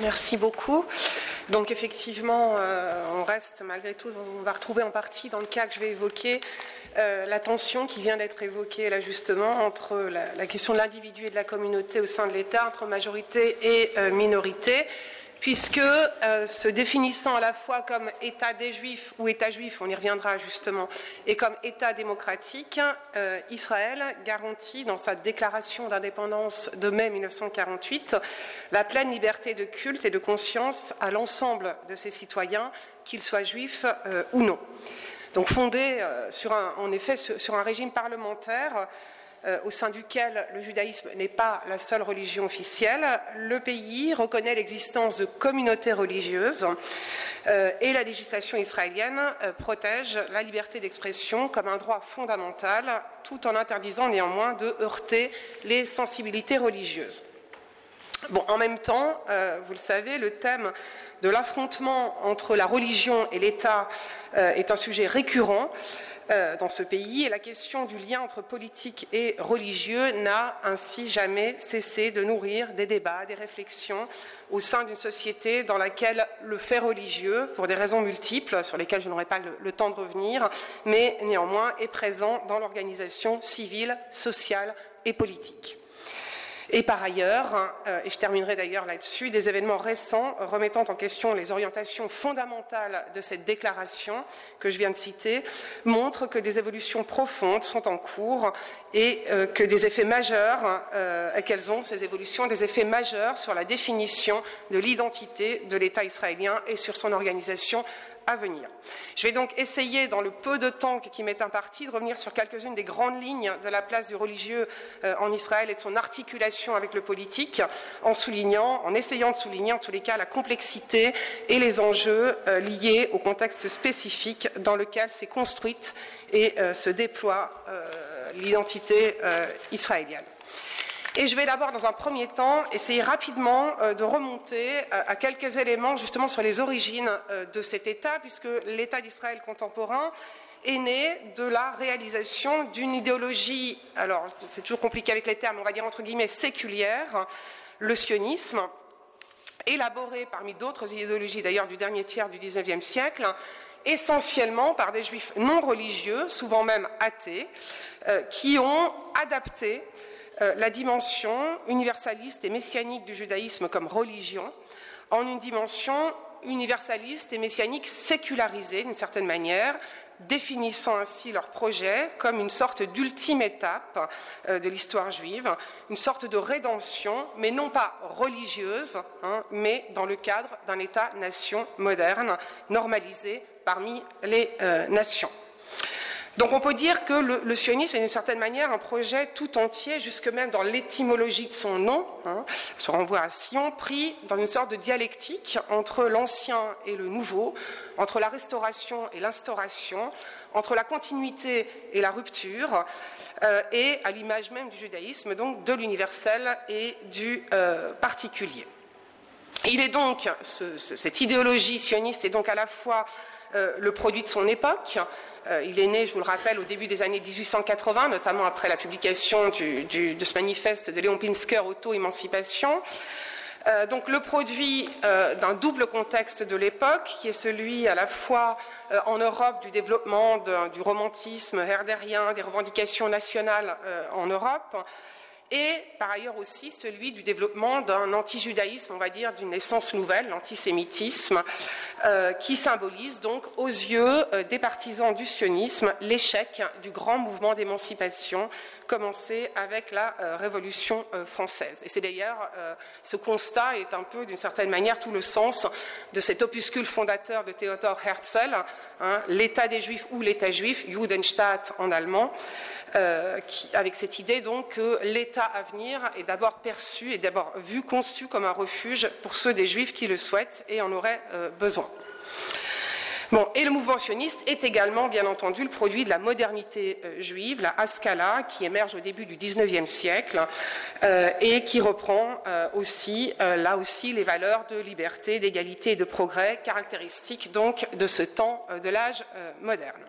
Merci beaucoup. Donc effectivement, euh, on reste malgré tout, on va retrouver en partie dans le cas que je vais évoquer euh, la tension qui vient d'être évoquée là justement entre la, question de l'individu et de la communauté au sein de l'État, entre majorité et euh, minorité puisque euh, se définissant à la fois comme État des Juifs ou État juif, on y reviendra justement, et comme État démocratique, euh, Israël garantit dans sa déclaration d'indépendance de mai 1948 la pleine liberté de culte et de conscience à l'ensemble de ses citoyens, qu'ils soient juifs euh, ou non. Donc fondé sur en effet sur un régime parlementaire au sein duquel le judaïsme n'est pas la seule religion officielle, le pays reconnaît l'existence de communautés religieuses euh, et la législation israélienne euh, protège la liberté d'expression comme un droit fondamental, tout en interdisant néanmoins de heurter les sensibilités religieuses. En même temps, vous le savez, le thème de l'affrontement entre la religion et l'État est un sujet récurrent. Euh, dans ce pays et la question du lien entre politique et religieux n'a ainsi jamais cessé de nourrir des débats, des réflexions au sein d'une société dans laquelle le fait religieux, pour des raisons multiples sur lesquelles je n'aurai pas le, temps de revenir, mais néanmoins est présent dans l'organisation civile, sociale et politique. Et par ailleurs, euh, et je terminerai d'ailleurs là-dessus, des événements récents remettant en question les orientations fondamentales de cette déclaration que je viens de citer montrent que des évolutions profondes sont en cours et euh, que des effets majeurs, euh, qu'elles ont ces évolutions, des effets majeurs sur la définition de l'identité de l'État israélien et sur son organisation Je vais donc essayer, dans le peu de temps qui m'est imparti, de revenir sur quelques-unes des grandes lignes de la place du religieux euh, en Israël et de son articulation avec le politique, en soulignant, en essayant de souligner en tous les cas la complexité et les enjeux euh, liés au contexte spécifique dans lequel s'est construite et euh, se déploie l'identité israélienne. Et je vais d'abord, dans un premier temps, essayer rapidement euh, de remonter euh, à quelques éléments justement sur les origines euh, de cet État, puisque l'État d'Israël contemporain est né de la réalisation d'une idéologie, alors c'est toujours compliqué avec les termes, on va dire entre guillemets séculière, le sionisme, élaboré parmi d'autres idéologies d'ailleurs du dernier tiers du XIXe siècle, essentiellement par des juifs non religieux, souvent même athées, qui ont adapté euh, la dimension universaliste et messianique du judaïsme comme religion en une dimension universaliste et messianique sécularisée d'une certaine manière, définissant ainsi leur projet comme une sorte d'ultime étape euh, de l'histoire juive, une sorte de rédemption, mais non pas religieuse, hein, mais dans le cadre d'un État-nation moderne, normalisé parmi les euh, nations. Donc on peut dire que le, sionisme est d'une certaine manière un projet tout entier, jusque même dans l'étymologie de son nom, hein, se renvoie à Sion, pris dans une sorte de dialectique entre l'ancien et le nouveau, entre la restauration et l'instauration, entre la continuité et la rupture, euh, et à l'image même du judaïsme, donc de l'universel et du euh, particulier. Il est donc, cette idéologie sioniste est donc à la fois euh, le produit de son époque, il est né, je vous le rappelle, au début des années 1880, notamment après la publication de ce manifeste de Léon Pinsker, Auto-émancipation. Euh, donc le produit euh, d'un double contexte de l'époque, qui est celui à la fois en Europe du développement du romantisme herdérien, des revendications nationales en Europe, et par ailleurs aussi celui du développement d'un anti-judaïsme, on va dire, d'une essence nouvelle, l'antisémitisme, euh, qui symbolise donc aux yeux euh, des partisans du sionisme l'échec du grand mouvement d'émancipation commencé avec la euh, Révolution française. Et c'est d'ailleurs, ce constat est un peu, d'une certaine manière, tout le sens de cet opuscule fondateur de Theodor Herzl, hein, l'État des Juifs ou l'État juif, Judenstaat en allemand, euh, avec cette idée donc que l'État à venir est d'abord perçu et d'abord vu, conçu comme un refuge pour ceux des Juifs qui le souhaitent et en auraient euh, besoin. Bon, et le mouvement sioniste est également, bien entendu, le produit de la modernité euh, juive, la Haskalah, qui émerge au début du XIXe siècle et qui reprend aussi, là aussi, les valeurs de liberté, d'égalité et de progrès, caractéristiques donc de ce temps de l'âge moderne.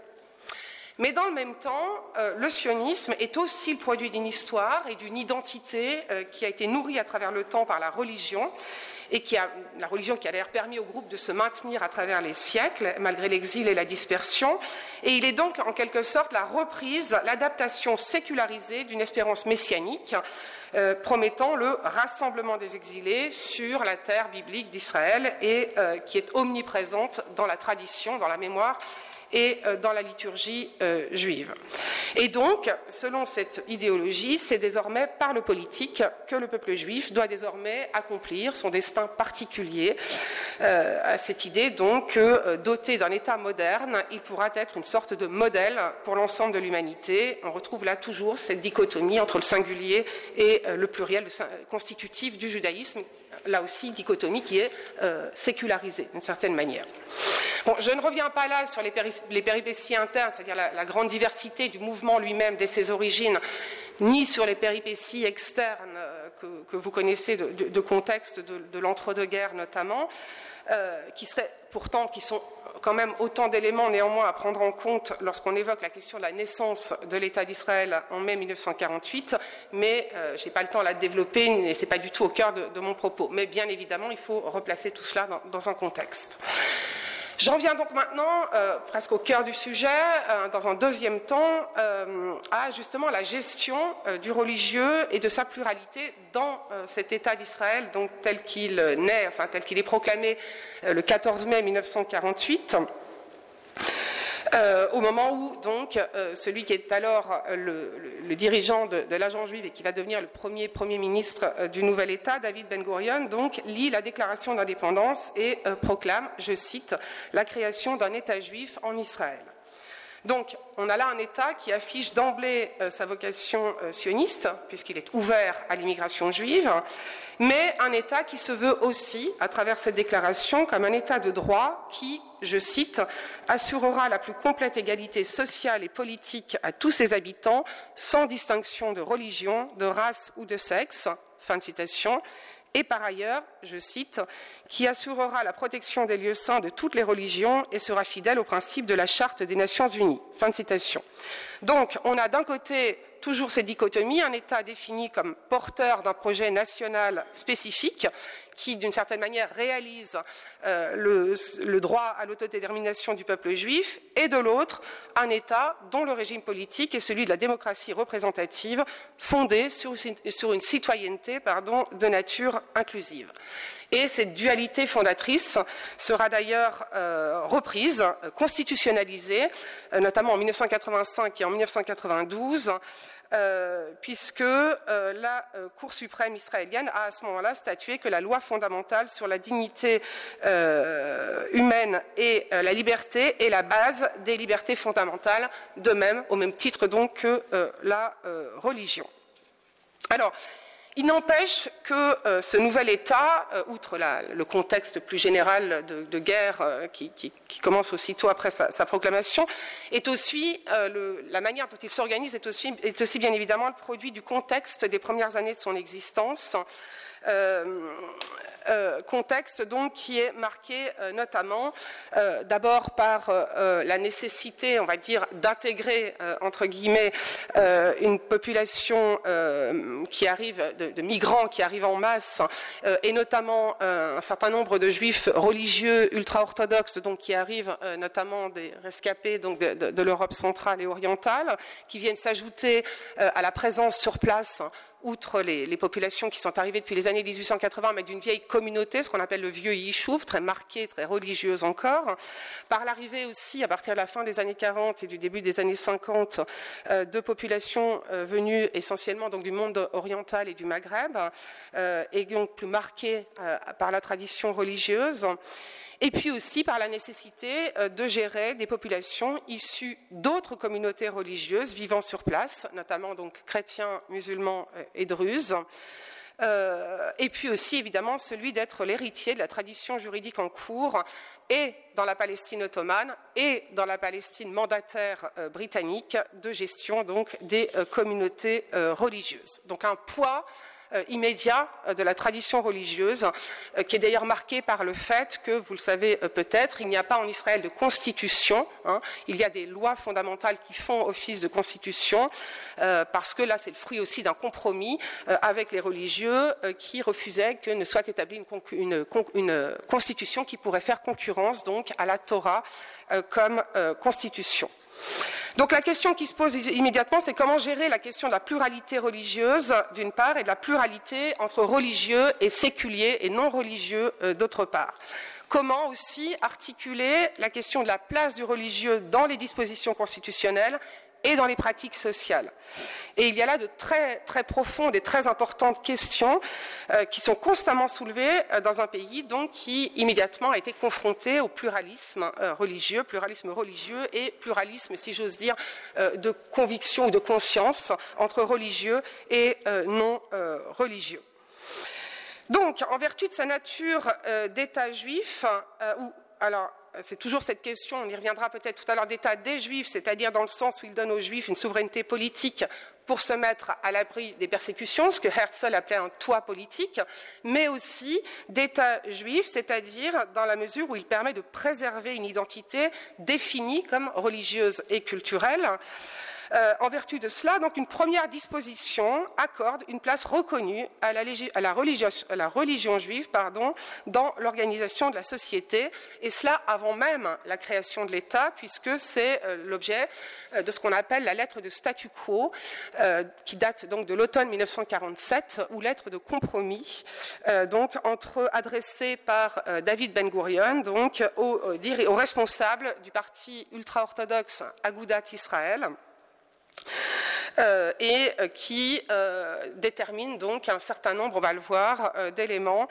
Mais dans le même temps, euh, le sionisme est aussi le produit d'une histoire et d'une identité euh, qui a été nourrie à travers le temps par la religion et qui a la religion qui a l'air permis au groupe de se maintenir à travers les siècles, malgré l'exil et la dispersion. Et il est donc en quelque sorte la reprise, l'adaptation sécularisée d'une espérance messianique euh, promettant le rassemblement des exilés sur la terre biblique d'Israël et euh, qui est omniprésente dans la tradition, dans la mémoire et euh, dans la liturgie euh, juive. Et donc, selon cette idéologie, c'est désormais par le politique que le peuple juif doit désormais accomplir son destin particulier euh, à cette idée donc que doté d'un État moderne, il pourra être une sorte de modèle pour l'ensemble de l'humanité. On retrouve là toujours cette dichotomie entre le singulier et le pluriel constitutif du judaïsme là aussi dichotomie qui est sécularisée d'une certaine manière je ne reviens pas là sur les, péripéties internes, c'est-à-dire la, grande diversité du mouvement lui-même dès ses origines, ni sur les péripéties externes euh, que, vous connaissez de, contexte de, l'entre-deux-guerres notamment, euh, qui seraient pourtant, sont quand même autant d'éléments néanmoins à prendre en compte lorsqu'on évoque la question de la naissance de l'État d'Israël en mai 1948, mais euh, je n'ai pas le temps de la développer et ce n'est pas du tout au cœur de, mon propos. Mais bien évidemment, il faut replacer tout cela dans un contexte. J'en viens donc maintenant, euh, presque au cœur du sujet, euh, dans un deuxième temps, euh, à justement la gestion du religieux et de sa pluralité dans cet État d'Israël, donc tel qu'il naît, enfin tel qu'il est proclamé le 14 mai 1948. Euh, au moment où donc euh, celui qui est alors euh, le, dirigeant de, l'agent juive et qui va devenir le premier premier ministre du nouvel État, David Ben Gurion, donc lit la déclaration d'indépendance et proclame, je cite, la création d'un État juif en Israël. Donc, on a là un État qui affiche d'emblée euh, sa vocation euh, sioniste, puisqu'il est ouvert à l'immigration juive, mais un État qui se veut aussi, à travers cette déclaration, comme un État de droit qui, je cite, assurera la plus complète égalité sociale et politique à tous ses habitants, sans distinction de religion, de race ou de sexe. Fin de citation et par ailleurs, je cite, qui assurera la protection des lieux saints de toutes les religions et sera fidèle au principe de la Charte des Nations Unies. Fin de citation. Donc, on a d'un côté toujours cette dichotomie, un État défini comme porteur d'un projet national spécifique qui, d'une certaine manière, réalise euh, le, droit à l'autodétermination du peuple juif, et de l'autre, un État dont le régime politique est celui de la démocratie représentative, fondée sur, une citoyenneté de nature inclusive. Et cette dualité fondatrice sera d'ailleurs euh, reprise, constitutionnalisée, euh, notamment en 1985 et en 1992, euh, puisque la Cour suprême israélienne a à ce moment-là statué que la loi fondamentale sur la dignité humaine et la liberté est la base des libertés fondamentales, de même, au même titre donc que la religion. Alors, il n'empêche que euh, ce nouvel État, euh, outre le contexte plus général de, guerre euh, qui, commence aussitôt après sa, proclamation, est aussi la manière dont il s'organise est aussi, est aussi, bien évidemment le produit du contexte des premières années de son existence. Euh, contexte donc qui est marqué euh, notamment euh, d'abord par la nécessité, on va dire, d'intégrer entre guillemets une population qui arrive de, migrants qui arrivent en masse et notamment un certain nombre de juifs religieux ultra-orthodoxes donc qui arrivent notamment des rescapés donc de l'Europe centrale et orientale qui viennent s'ajouter à la présence sur place outre les, populations qui sont arrivées depuis les années 1880, mais d'une vieille communauté, ce qu'on appelle le vieux Yishuv, très marquée, très religieuse encore, par l'arrivée aussi, à partir de la fin des années 40 et du début des années 50, euh, de populations euh, venues essentiellement donc, du monde oriental et du Maghreb, euh, et donc plus marquées par la tradition religieuse et puis aussi par la nécessité euh, de gérer des populations issues d'autres communautés religieuses vivant sur place, notamment donc chrétiens, musulmans euh, et druzes. Euh, et puis aussi évidemment celui d'être l'héritier de la tradition juridique en cours et dans la Palestine ottomane et dans la Palestine mandataire britannique de gestion donc des communautés religieuses. Donc un poids immédiat euh, de la tradition religieuse, euh, qui est d'ailleurs marqué par le fait que, vous le savez peut-être, il n'y a pas en Israël de constitution. Hein. il y a des lois fondamentales qui font office de constitution, parce que là, c'est le fruit aussi d'un compromis avec les religieux qui refusaient que ne soit établie une, une, constitution qui pourrait faire concurrence donc à la Torah comme constitution. Donc la question qui se pose immédiatement, c'est comment gérer la question de la pluralité religieuse, d'une part, et de la pluralité entre religieux et séculiers et non religieux, euh, d'autre part. Comment aussi articuler la question de la place du religieux dans les dispositions constitutionnelles et dans les pratiques sociales. Et il y a là de très, très profondes et très importantes questions euh, qui sont constamment soulevées euh, dans un pays donc, qui immédiatement a été confronté au pluralisme euh, religieux, pluralisme religieux et pluralisme, si j'ose dire, de conviction ou de conscience entre religieux et non religieux. Donc, en vertu de sa nature d'État juif, ou alors c'est toujours cette question, on y reviendra peut-être tout à l'heure, d'État des Juifs, c'est-à-dire dans le sens où il donne aux Juifs une souveraineté politique pour se mettre à l'abri des persécutions, ce que Herzl appelait un toit politique, mais aussi d'État juif, c'est-à-dire dans la mesure où il permet de préserver une identité définie comme religieuse et culturelle. Euh, en vertu de cela, donc une première disposition accorde une place reconnue à la, religion, juive dans l'organisation de la société, et cela avant même la création de l'État, puisque c'est euh, l'objet euh, de ce qu'on appelle la lettre de statu quo, qui date donc de l'automne 1947, ou lettre de compromis, donc entre adressée par David Ben Gurion, donc responsables du parti ultra-orthodoxe Agudat Israël. Euh, et euh, qui euh, détermine donc un certain nombre, on va le voir, d'éléments,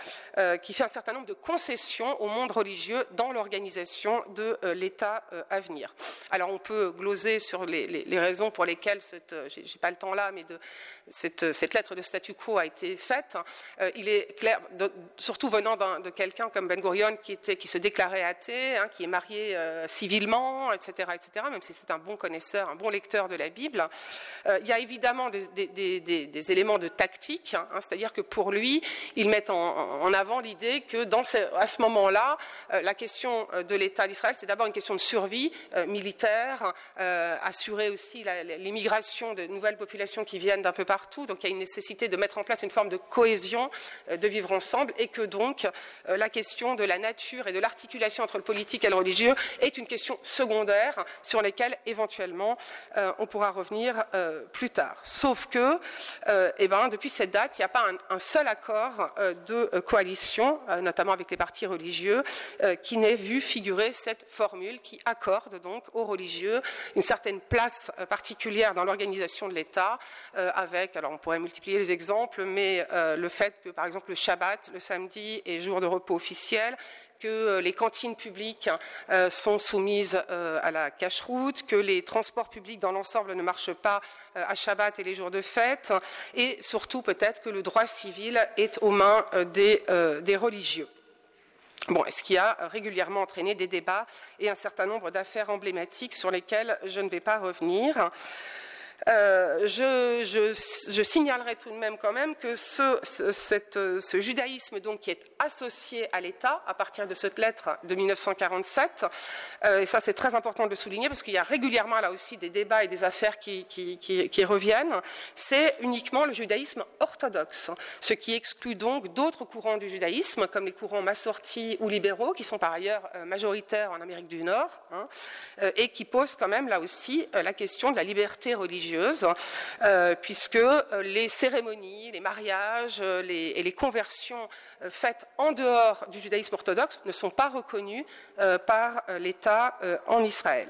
qui fait un certain nombre de concessions au monde religieux dans l'organisation de l'État à venir. Alors on peut gloser sur les, raisons pour lesquelles, j'ai pas le temps là, mais cette, lettre de statu quo a été faite. il est clair, surtout venant de quelqu'un comme Ben Gurion qui, était, qui se déclarait athée, hein, qui est marié civilement, etc., etc., même si c'est un bon connaisseur, un bon lecteur de la Bible. Euh, il y a évidemment des, éléments de tactique, hein, hein, c'est-à-dire que pour lui, il met en, avant l'idée que dans à ce moment-là, euh, la question euh, de l'État d'Israël, c'est d'abord une question de survie militaire, assurer aussi l'immigration de nouvelles populations qui viennent d'un peu partout. Donc il y a une nécessité de mettre en place une forme de cohésion, de vivre ensemble, et que donc la question de la nature et de l'articulation entre le politique et le religieux est une question secondaire sur laquelle éventuellement on pourra revenir plus tard. Sauf que, euh, eh ben, depuis cette date, il n'y a pas un, seul accord euh, de euh, coalition, notamment avec les partis religieux, qui n'ait vu figurer cette formule qui accorde donc aux religieux une certaine place particulière dans l'organisation de l'État, avec, alors on pourrait multiplier les exemples, mais le fait que, par exemple, le Shabbat, le samedi, est jour de repos officiel, que euh, les cantines publiques euh, sont soumises euh, à la cache-route, que les transports publics dans l'ensemble ne marchent pas à Shabbat et les jours de fête, et surtout peut-être que le droit civil est aux mains des, des religieux. Bon, ce qui a régulièrement entraîné des débats et un certain nombre d'affaires emblématiques sur lesquelles je ne vais pas revenir? Euh, je, signalerai tout de même quand même que ce, judaïsme donc, qui est associé à l'État à partir de cette lettre de 1947, euh, et ça c'est très important de le souligner parce qu'il y a régulièrement là aussi des débats et des affaires qui, reviennent, c'est uniquement le judaïsme orthodoxe, ce qui exclut donc d'autres courants du judaïsme comme les courants massortis ou libéraux qui sont par ailleurs euh, majoritaires en Amérique du Nord hein, et qui posent quand même là aussi la question de la liberté religieuse euh, puisque euh, les cérémonies, les mariages euh, et les conversions faites en dehors du judaïsme orthodoxe ne sont pas reconnues par l'État en Israël.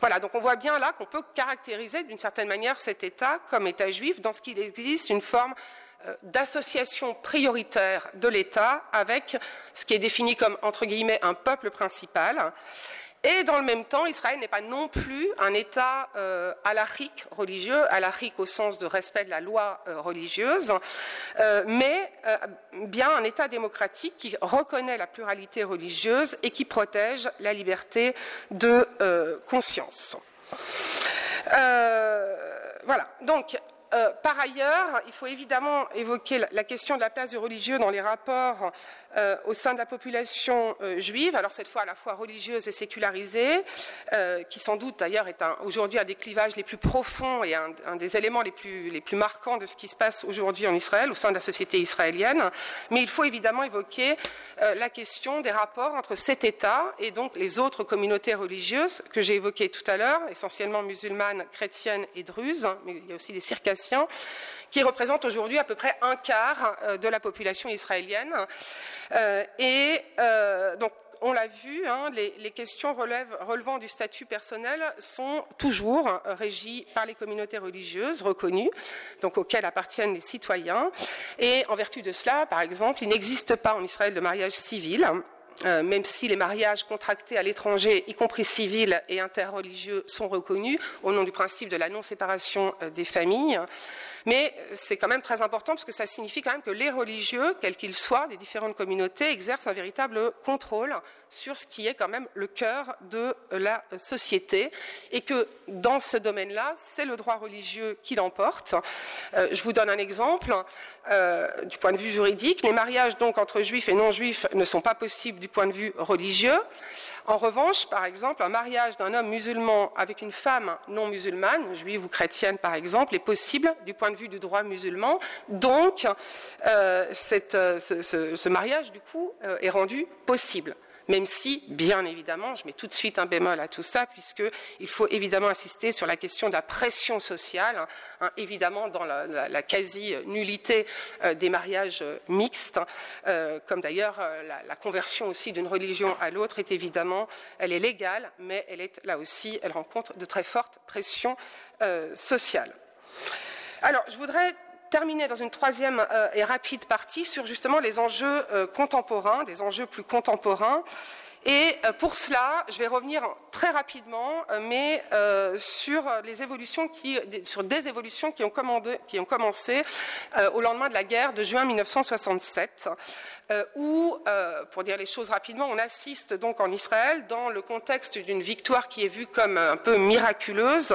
Voilà, donc on voit bien là qu'on peut caractériser d'une certaine manière cet État comme État juif dans ce qu'il existe une forme d'association prioritaire de l'État avec ce qui est défini comme, entre guillemets, un peuple principal et dans le même temps, Israël n'est pas non plus un État euh, alachique religieux, alachique au sens de respect de la loi euh, religieuse, euh, mais euh, bien un État démocratique qui reconnaît la pluralité religieuse et qui protège la liberté de conscience. voilà. Donc, euh, par ailleurs, il faut évidemment évoquer la, question de la place du religieux dans les rapports euh, au sein de la population euh, juive, alors cette fois à la fois religieuse et sécularisée, qui sans doute d'ailleurs est aujourd'hui un des clivages les plus profonds et un, des éléments les plus, les plus, marquants de ce qui se passe aujourd'hui en Israël, au sein de la société israélienne. Mais il faut évidemment évoquer la question des rapports entre cet État et donc les autres communautés religieuses que j'ai évoquées tout à l'heure, essentiellement musulmanes, chrétiennes et druzes, mais il y a aussi des circassiens qui représente aujourd'hui à peu près un quart euh, de la population israélienne. Euh, et euh, donc, on l'a vu, hein, les, questions relevant du statut personnel sont toujours régies par les communautés religieuses reconnues, auxquelles appartiennent les citoyens. Et en vertu de cela, par exemple, il n'existe pas en Israël de mariage civil. Même si les mariages contractés à l'étranger, y compris civils et interreligieux, sont reconnus au nom du principe de la non-séparation des familles. Mais c'est quand même très important parce que ça signifie quand même que les religieux, quels qu'ils soient, des différentes communautés, exercent un véritable contrôle sur ce qui est quand même le cœur de la société et que dans ce domaine-là, c'est le droit religieux qui l'emporte. Euh, je vous donne un exemple euh, du point de vue juridique. Les mariages donc entre juifs et non-juifs ne sont pas possibles du point de vue religieux. En revanche, par exemple, un mariage d'un homme musulman avec une femme non musulmane, juive ou chrétienne par exemple, est possible du point de vue du droit musulman. Donc, euh, euh, ce, mariage, du coup, euh, est rendu possible même si, bien évidemment, je mets tout de suite un bémol à tout ça, puisqu'il faut évidemment insister sur la question de la pression sociale, hein, évidemment dans la, quasi-nullité des mariages mixtes, comme d'ailleurs la, conversion aussi d'une religion à l'autre est évidemment, elle est légale, mais elle est là aussi, elle rencontre de très fortes pressions sociales. Alors, je voudrais terminer dans une troisième euh, et rapide partie sur justement les enjeux euh, contemporains, des enjeux plus contemporains. Et euh, pour cela, je vais revenir très rapidement, mais sur les évolutions qui, sur des évolutions qui ont, commencé au lendemain de la guerre de juin 1967, où, pour dire les choses rapidement, on assiste donc en Israël dans le contexte d'une victoire qui est vue comme un peu miraculeuse,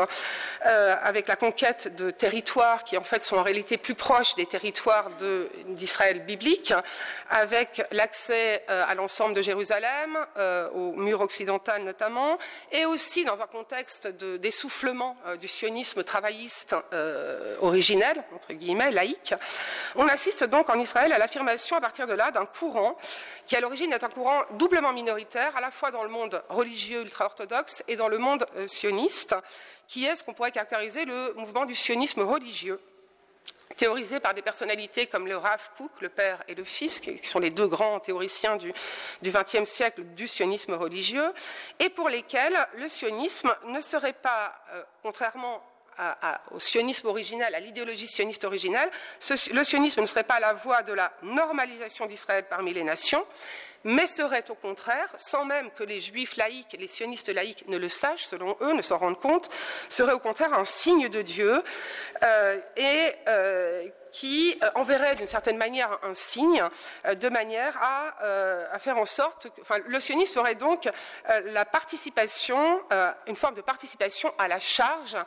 avec la conquête de territoires qui en fait sont en réalité plus proches des territoires d'Israël biblique, avec l'accès à l'ensemble de Jérusalem, euh, au mur occidental notamment, et aussi dans un contexte d'essoufflement euh, du sionisme travailliste euh, originel, entre guillemets, laïque. On assiste donc en Israël à l'affirmation à partir de là d'un courant qui à l'origine est un courant doublement minoritaire, à la fois dans le monde religieux ultra-orthodoxe et dans le monde sioniste, qui est ce qu'on pourrait caractériser le mouvement du sionisme religieux théorisé par des personnalités comme le Rav Kook, le père et le fils, qui sont les deux grands théoriciens du XXe siècle du sionisme religieux, et pour lesquels le sionisme ne serait pas, euh, contrairement au sionisme original, à l'idéologie sioniste originale, le sionisme ne serait pas la voie de la normalisation d'Israël parmi les nations, mais serait au contraire, sans même que les juifs laïcs, les sionistes laïcs ne le sachent, selon eux, ne s'en rendent compte, serait au contraire un signe de Dieu euh, et euh, qui euh, enverrait d'une certaine manière un signe de manière à, faire en sorte que enfin, le sionisme ferait donc la participation, une forme de participation à la charge.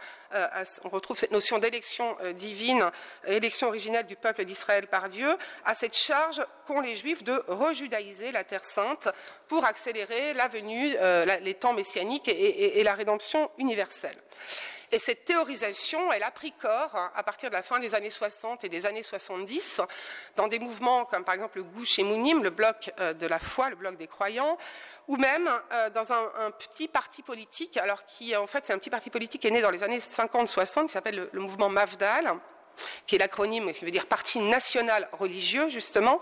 on retrouve cette notion d'élection divine, élection originelle du peuple d'Israël par Dieu, à cette charge qu'ont les juifs de rejudaïser la Terre sainte pour accélérer la venue, euh, les temps messianiques et, la rédemption universelle. Et cette théorisation, elle a pris corps hein, à partir de la fin des années 60 et des années 70 dans des mouvements comme par exemple le Gouche Mounim, le bloc euh, de la foi, le bloc des croyants, ou même euh, dans un, petit parti politique, alors qui en fait c'est un petit parti politique qui est né dans les années 50-60 qui s'appelle le, mouvement Mafdal qui est l'acronyme qui veut dire Parti national religieux, justement,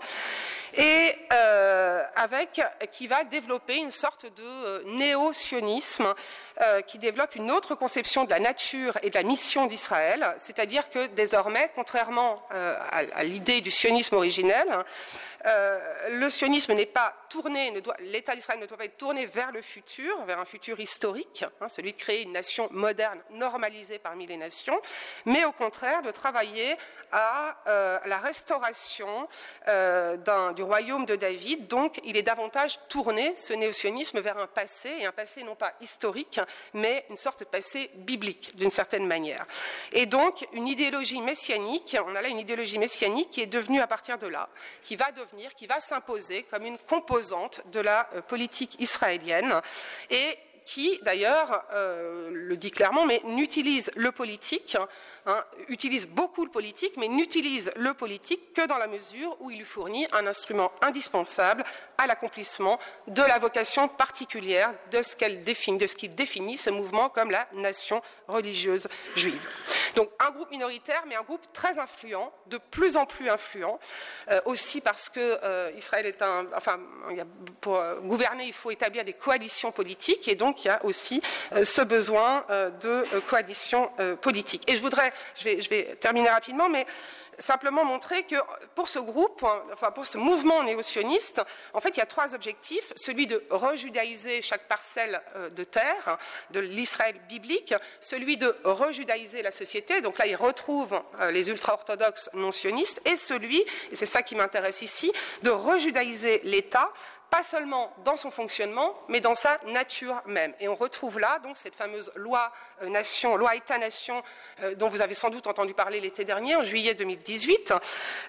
et euh, avec qui va développer une sorte de euh, néo-sionisme euh, qui développe une autre conception de la nature et de la mission d'Israël, c'est-à-dire que désormais, contrairement à, l'idée du sionisme originel, le sionisme n'est pas tourné, l'État d'Israël ne doit pas être tourné vers le futur, vers un futur historique, hein, celui de créer une nation moderne, normalisée parmi les nations, mais au contraire de travailler à la restauration du royaume de David. Donc, il est davantage tourné, ce néo-sionisme, vers un passé, et un passé non pas historique, mais une sorte de passé biblique, d'une certaine manière. Et donc, une idéologie messianique, on a là une idéologie messianique qui est devenue à partir de là, qui va devenir, qui va s'imposer comme une composante de la euh, politique israélienne. Et qui, d'ailleurs, euh, le dit clairement, mais n'utilise le politique Hein, utilise beaucoup le politique, mais n'utilise le politique que dans la mesure où il lui fournit un instrument indispensable à l'accomplissement de la vocation particulière de ce qu'elle définit, de ce qui définit ce mouvement comme la nation religieuse juive. Donc un groupe minoritaire, mais un groupe très influent, de plus en plus influent, euh, aussi parce que euh, Israël est un, enfin, pour gouverner, il faut établir des coalitions politiques, et donc il y a aussi ce besoin de coalitions politiques. Et je voudrais je vais, terminer rapidement, mais simplement montrer que pour ce groupe, enfin pour ce mouvement néo-sioniste, en fait, il y a trois objectifs. Celui de rejudaïser chaque parcelle euh, de terre de l'Israël biblique, celui de rejudaïser la société, donc là, il retrouve euh, les ultra-orthodoxes non-sionistes, et celui, et c'est ça qui m'intéresse ici, de rejudaïser l'État pas seulement dans son fonctionnement, mais dans sa nature même. Et on retrouve là donc cette fameuse loi euh, nation, loi État-nation, euh, dont vous avez sans doute entendu parler l'été dernier, en juillet 2018,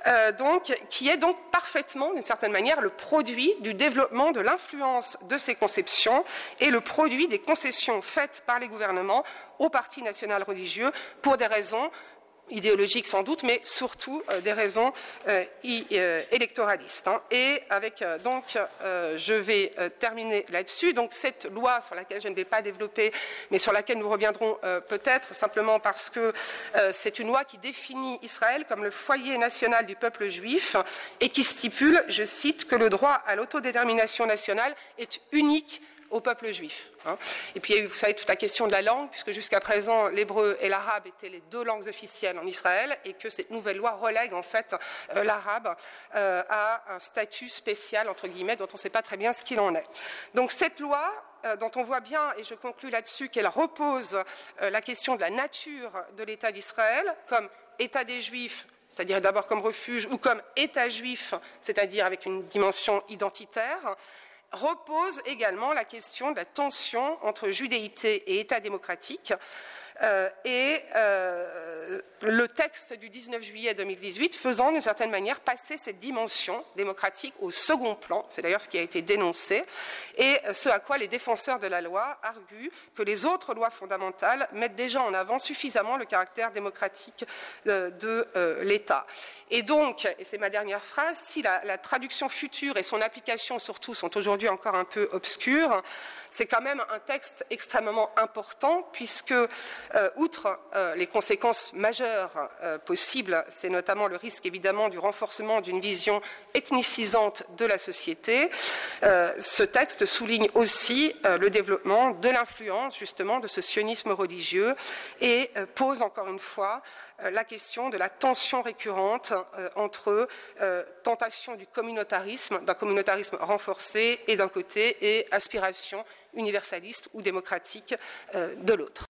euh, donc, qui est donc parfaitement, d'une certaine manière, le produit du développement de l'influence de ces conceptions et le produit des concessions faites par les gouvernements au Parti national religieux pour des raisons idéologiques sans doute, mais surtout euh, des raisons euh, euh, électoralistes. Hein. Et avec donc, je vais terminer là-dessus. Donc cette loi sur laquelle je ne vais pas développer, mais sur laquelle nous reviendrons peut-être simplement parce que c'est une loi qui définit Israël comme le foyer national du peuple juif et qui stipule, je cite, que le droit à l'autodétermination nationale est unique au peuple juif. Hein. Et puis, vous savez, toute la question de la langue, puisque jusqu'à présent, l'hébreu et l'arabe étaient les deux langues officielles en Israël, et que cette nouvelle loi relègue en fait euh, l'arabe euh, à un statut spécial, entre guillemets, dont on ne sait pas très bien ce qu'il en est. Donc, cette loi, euh, dont on voit bien, et je conclus là-dessus, qu'elle repose la question de la nature de l'État d'Israël comme État des Juifs c'est-à-dire d'abord comme refuge, ou comme État juif, c'est-à-dire avec une dimension identitaire, repose également la question de la tension entre judéité et État démocratique, et euh, le texte du 19 juillet 2018 faisant d'une certaine manière passer cette dimension démocratique au second plan, c'est d'ailleurs ce qui a été dénoncé, et ce à quoi les défenseurs de la loi arguent que les autres lois fondamentales mettent déjà en avant suffisamment le caractère démocratique euh, de l'État. Et donc, et c'est ma dernière phrase, si la, la traduction future et son application surtout sont aujourd'hui encore un peu obscures, c'est quand même un texte extrêmement important puisque, euh, outre euh, les conséquences majeures euh, possibles, c'est notamment le risque évidemment du renforcement d'une vision ethnicisante de la société, ce texte souligne aussi le développement de l'influence justement de ce sionisme religieux et pose encore une fois la question de la tension récurrente entre tentation du communautarisme, d'un communautarisme renforcé et d'un côté, et aspiration universaliste ou démocratique de l'autre.